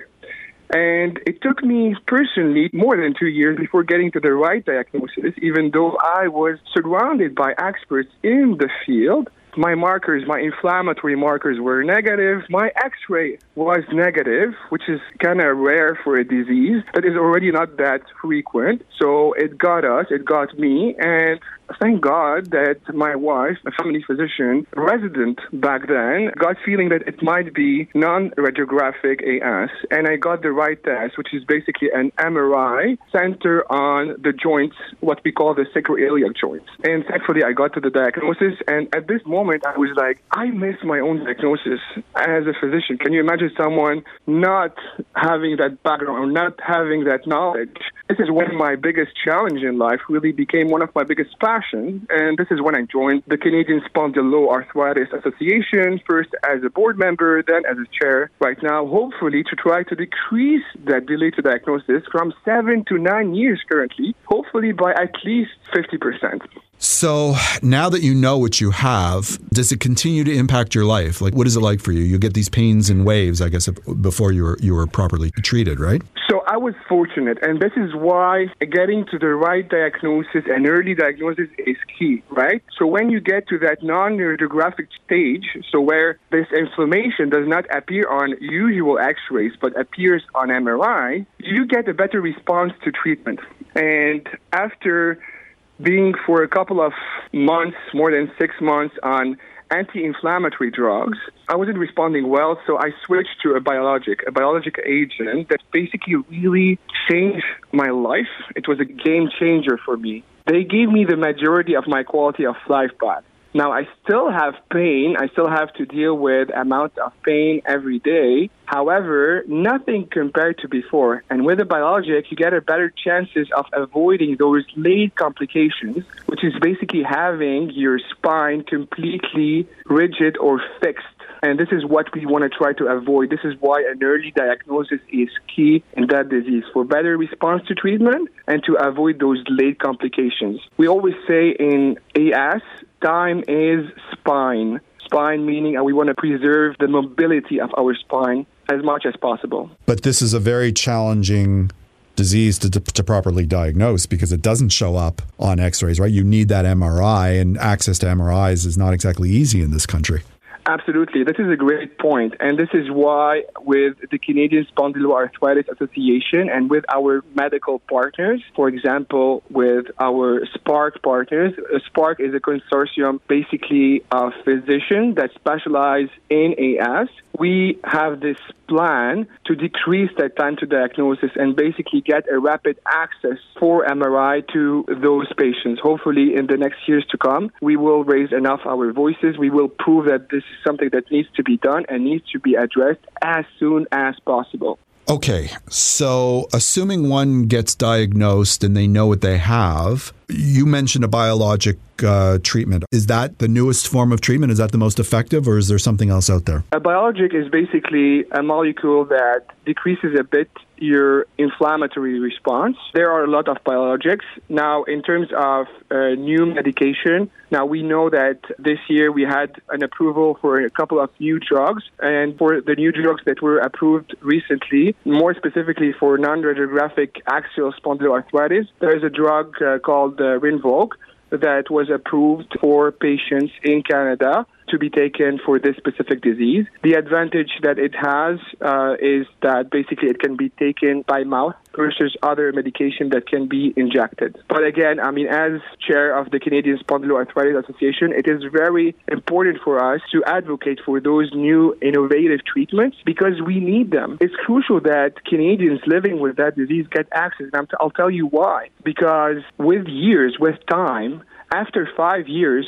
Speaker 8: And it took me personally more than two years before getting to the right diagnosis, even though I was surrounded by experts in the field. My markers, my inflammatory markers were negative. My x ray was negative, which is kind of rare for a disease that is already not that frequent. So it got us, it got me, and thank God that my wife, a family physician, resident back then, got feeling that it might be non-radiographic AS, and I got the right test, which is basically an MRI center on the joints, what we call the sacroiliac joints. And thankfully, I got to the diagnosis, and at this moment, I was like, I miss my own diagnosis as a physician. Can you imagine someone not having that background or not having that knowledge? This is when my biggest challenge in life really became one of my biggest passions and this is when I joined the Canadian Spondyloarthritis Association, first as a board member, then as a chair. Right now, hopefully, to try to decrease that delay to diagnosis from seven to nine years currently, hopefully by at least 50%.
Speaker 1: So now that you know what you have, does it continue to impact your life? Like, what is it like for you? You get these pains and waves, I guess, before you were you were properly treated, right?
Speaker 8: So I was fortunate, and this is why getting to the right diagnosis and early diagnosis is key, right? So when you get to that non-radiographic stage, so where this inflammation does not appear on usual X-rays but appears on MRI, you get a better response to treatment. And after being for a couple of months, more than six months, on anti inflammatory drugs, I wasn't responding well, so I switched to a biologic, a biologic agent that basically really changed my life. It was a game changer for me. They gave me the majority of my quality of life back. Now I still have pain. I still have to deal with amounts of pain every day. However, nothing compared to before. And with a biologic, you get a better chances of avoiding those late complications, which is basically having your spine completely rigid or fixed. And this is what we want to try to avoid. This is why an early diagnosis is key in that disease for better response to treatment and to avoid those late complications. We always say in AS, time is spine. Spine meaning we want to preserve the mobility of our spine as much as possible.
Speaker 1: But this is a very challenging disease to, to, to, properly diagnose because it doesn't show up on x rays, right? You need that MRI, and access to MRIs is not exactly easy in this country.
Speaker 8: Absolutely. This is a great point. And this is why, with the Canadian Spondyloarthritis Association and with our medical partners, for example, with our SPARC partners, uh, SPARC is a consortium basically of physicians that specialize in AS. We have this plan to decrease that time to diagnosis and basically get a rapid access for MRI to those patients. Hopefully, in the next years to come, we will raise enough our voices. We will prove that this is something that needs to be done and needs to be addressed as soon as possible.
Speaker 1: Okay, so assuming one gets diagnosed and they know what they have, you mentioned a biologic uh, treatment. Is that the newest form of treatment? Is that the most effective, or is there something else out there?
Speaker 8: A biologic is basically a molecule that decreases a bit your inflammatory response. There are a lot of biologics. Now, in terms of uh, new medication, now we know that this year we had an approval for a couple of new drugs, and for the new drugs that were approved recently, more specifically for non-radiographic axial spondyloarthritis, there is a drug uh, called uh, Rinvoq that was approved for patients in Canada to be taken for this specific disease. The advantage that it has uh, is that basically it can be taken by mouth versus other medication that can be injected. But again, I mean, as chair of the Canadian Spondyloarthritis Association, it is very important for us to advocate for those new innovative treatments because we need them. It's crucial that Canadians living with that disease get access. And I'll tell you why. Because with years, with time, after five years,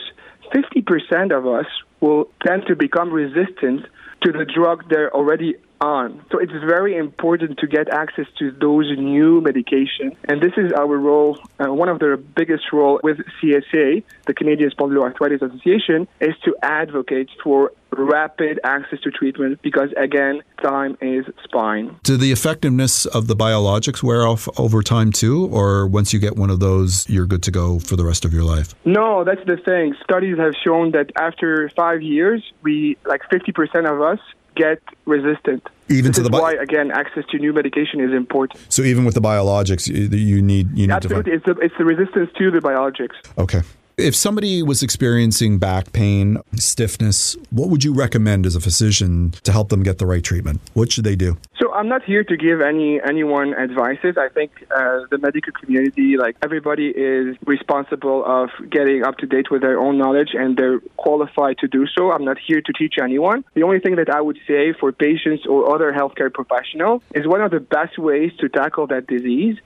Speaker 8: 50% of us will tend to become resistant to the drug they're already on. So it's very important to get access to those new medications. And this is our role, uh, one of the biggest role with CSA, the Canadian Spondyloarthritis Association, is to advocate for rapid access to treatment because again time is spine
Speaker 1: do the effectiveness of the biologics wear off over time too or once you get one of those you're good to go for the rest of your life
Speaker 8: no that's the thing studies have shown that after five years we like 50% of us get resistant.
Speaker 1: Even
Speaker 8: this
Speaker 1: to the
Speaker 8: bi- why again access to new medication is important.
Speaker 1: So even with the biologics, you, you need you need
Speaker 8: absolutely
Speaker 1: to
Speaker 8: it's the, it's the resistance to the biologics.
Speaker 1: Okay. If somebody was experiencing back pain, stiffness, what would you recommend as a physician to help them get the right treatment? What should they do?
Speaker 8: So I'm not here to give any anyone advices. I think uh, the medical community, like everybody, is responsible of getting up to date with their own knowledge, and they're qualified to do so. I'm not here to teach anyone. The only thing that I would say for patients or other healthcare professionals is one of the best ways to tackle that disease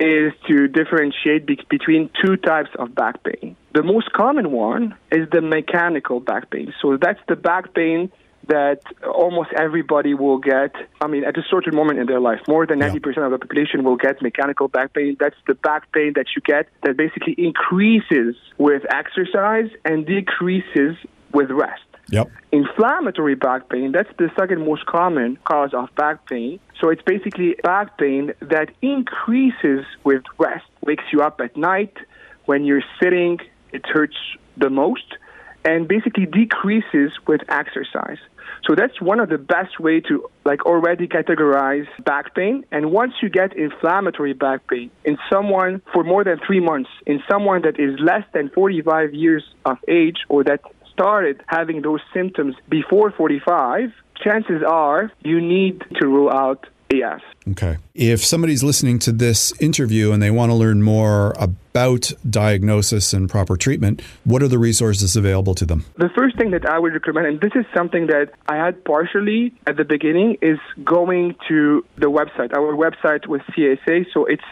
Speaker 8: is to differentiate be- between two types of back pain. The most common one is the mechanical back pain. So that's the back pain that almost everybody will get. I mean, at a certain moment in their life, more than 90% of the population will get mechanical back pain. That's the back pain that you get that basically increases with exercise and decreases with rest.
Speaker 1: Yep.
Speaker 8: Inflammatory back pain, that's the second most common cause of back pain. So it's basically back pain that increases with rest, wakes you up at night. When you're sitting, it hurts the most, and basically decreases with exercise. So that's one of the best way to like already categorize back pain. And once you get inflammatory back pain in someone for more than three months, in someone that is less than 45 years of age or that started having those symptoms before 45, chances are you need to rule out AS.
Speaker 1: Okay. If somebody's listening to this interview and they want to learn more about diagnosis and proper treatment, what are the resources available to them?
Speaker 8: The first thing that I would recommend, and this is something that I had partially at the beginning, is going to the website. Our website was CSA, so it's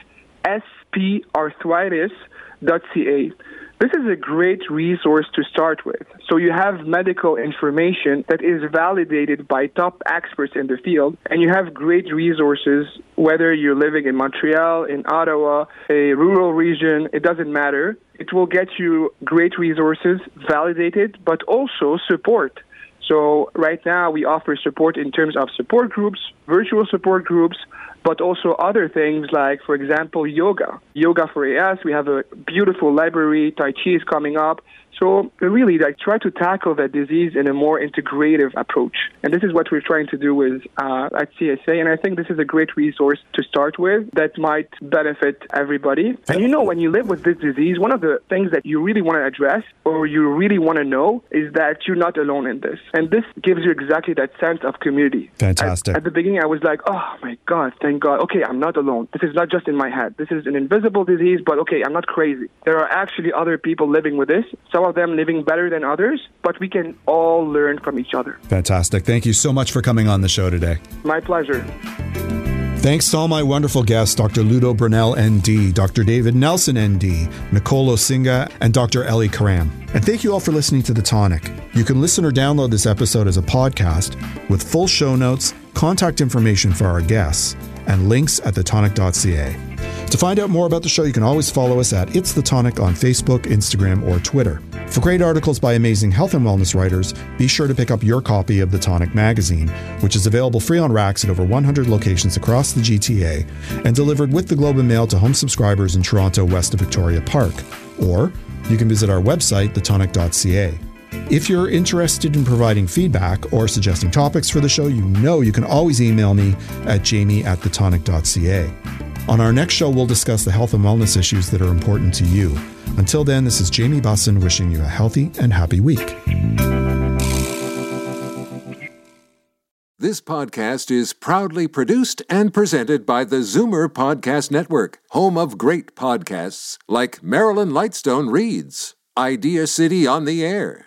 Speaker 8: sparthritis.ca. This is a great resource to start with. So you have medical information that is validated by top experts in the field, and you have great resources, whether you're living in Montreal, in Ottawa, a rural region, it doesn't matter. It will get you great resources, validated, but also support. So right now we offer support in terms of support groups, virtual support groups, but also other things like, for example, yoga. Yoga for AS, we have a beautiful library. Tai Chi is coming up. So really, like try to tackle that disease in a more integrative approach. And this is what we're trying to do with uh, at CSA. And I think this is a great resource to start with that might benefit everybody. And you know, when you live with this disease, one of the things that you really want to address or you really want to know is that you're not alone in this. And this gives you exactly that sense of community.
Speaker 1: Fantastic.
Speaker 8: At, at the beginning, I was like, oh my God, thank God. Okay, I'm not alone. This is not just in my head. This is an invisible disease, but okay, I'm not crazy. There are actually other people living with this, some of them living better than others, but we can all learn from each other.
Speaker 1: Fantastic. Thank you so much for coming on the show today.
Speaker 8: My pleasure.
Speaker 1: Thanks to all my wonderful guests, Dr. Ludo Brunel, ND, Dr. David Nelson, ND, Nicole Osinga, and Dr. Elie Karam. And thank you all for listening to The Tonic. You can listen or download this episode as a podcast with full show notes, contact information for our guests, and links at thetonic.ca. To find out more about the show, you can always follow us at It's The Tonic on Facebook, Instagram, or Twitter. For great articles by amazing health and wellness writers, be sure to pick up your copy of The Tonic magazine, which is available free on racks at over 100 locations across the GTA and delivered with the Globe and Mail to home subscribers in Toronto, west of Victoria Park. Or you can visit our website, thetonic.ca. If you're interested in providing feedback or suggesting topics for the show, you know you can always email me at jamie at thetonic.ca. On our next show, we'll discuss the health and wellness issues that are important to you. Until then, this is Jamie Bussin wishing you a healthy and happy week.
Speaker 9: This podcast is proudly produced and presented by the Zoomer Podcast Network, home of great podcasts like Marilyn Lightstone Reads, Idea City on the Air,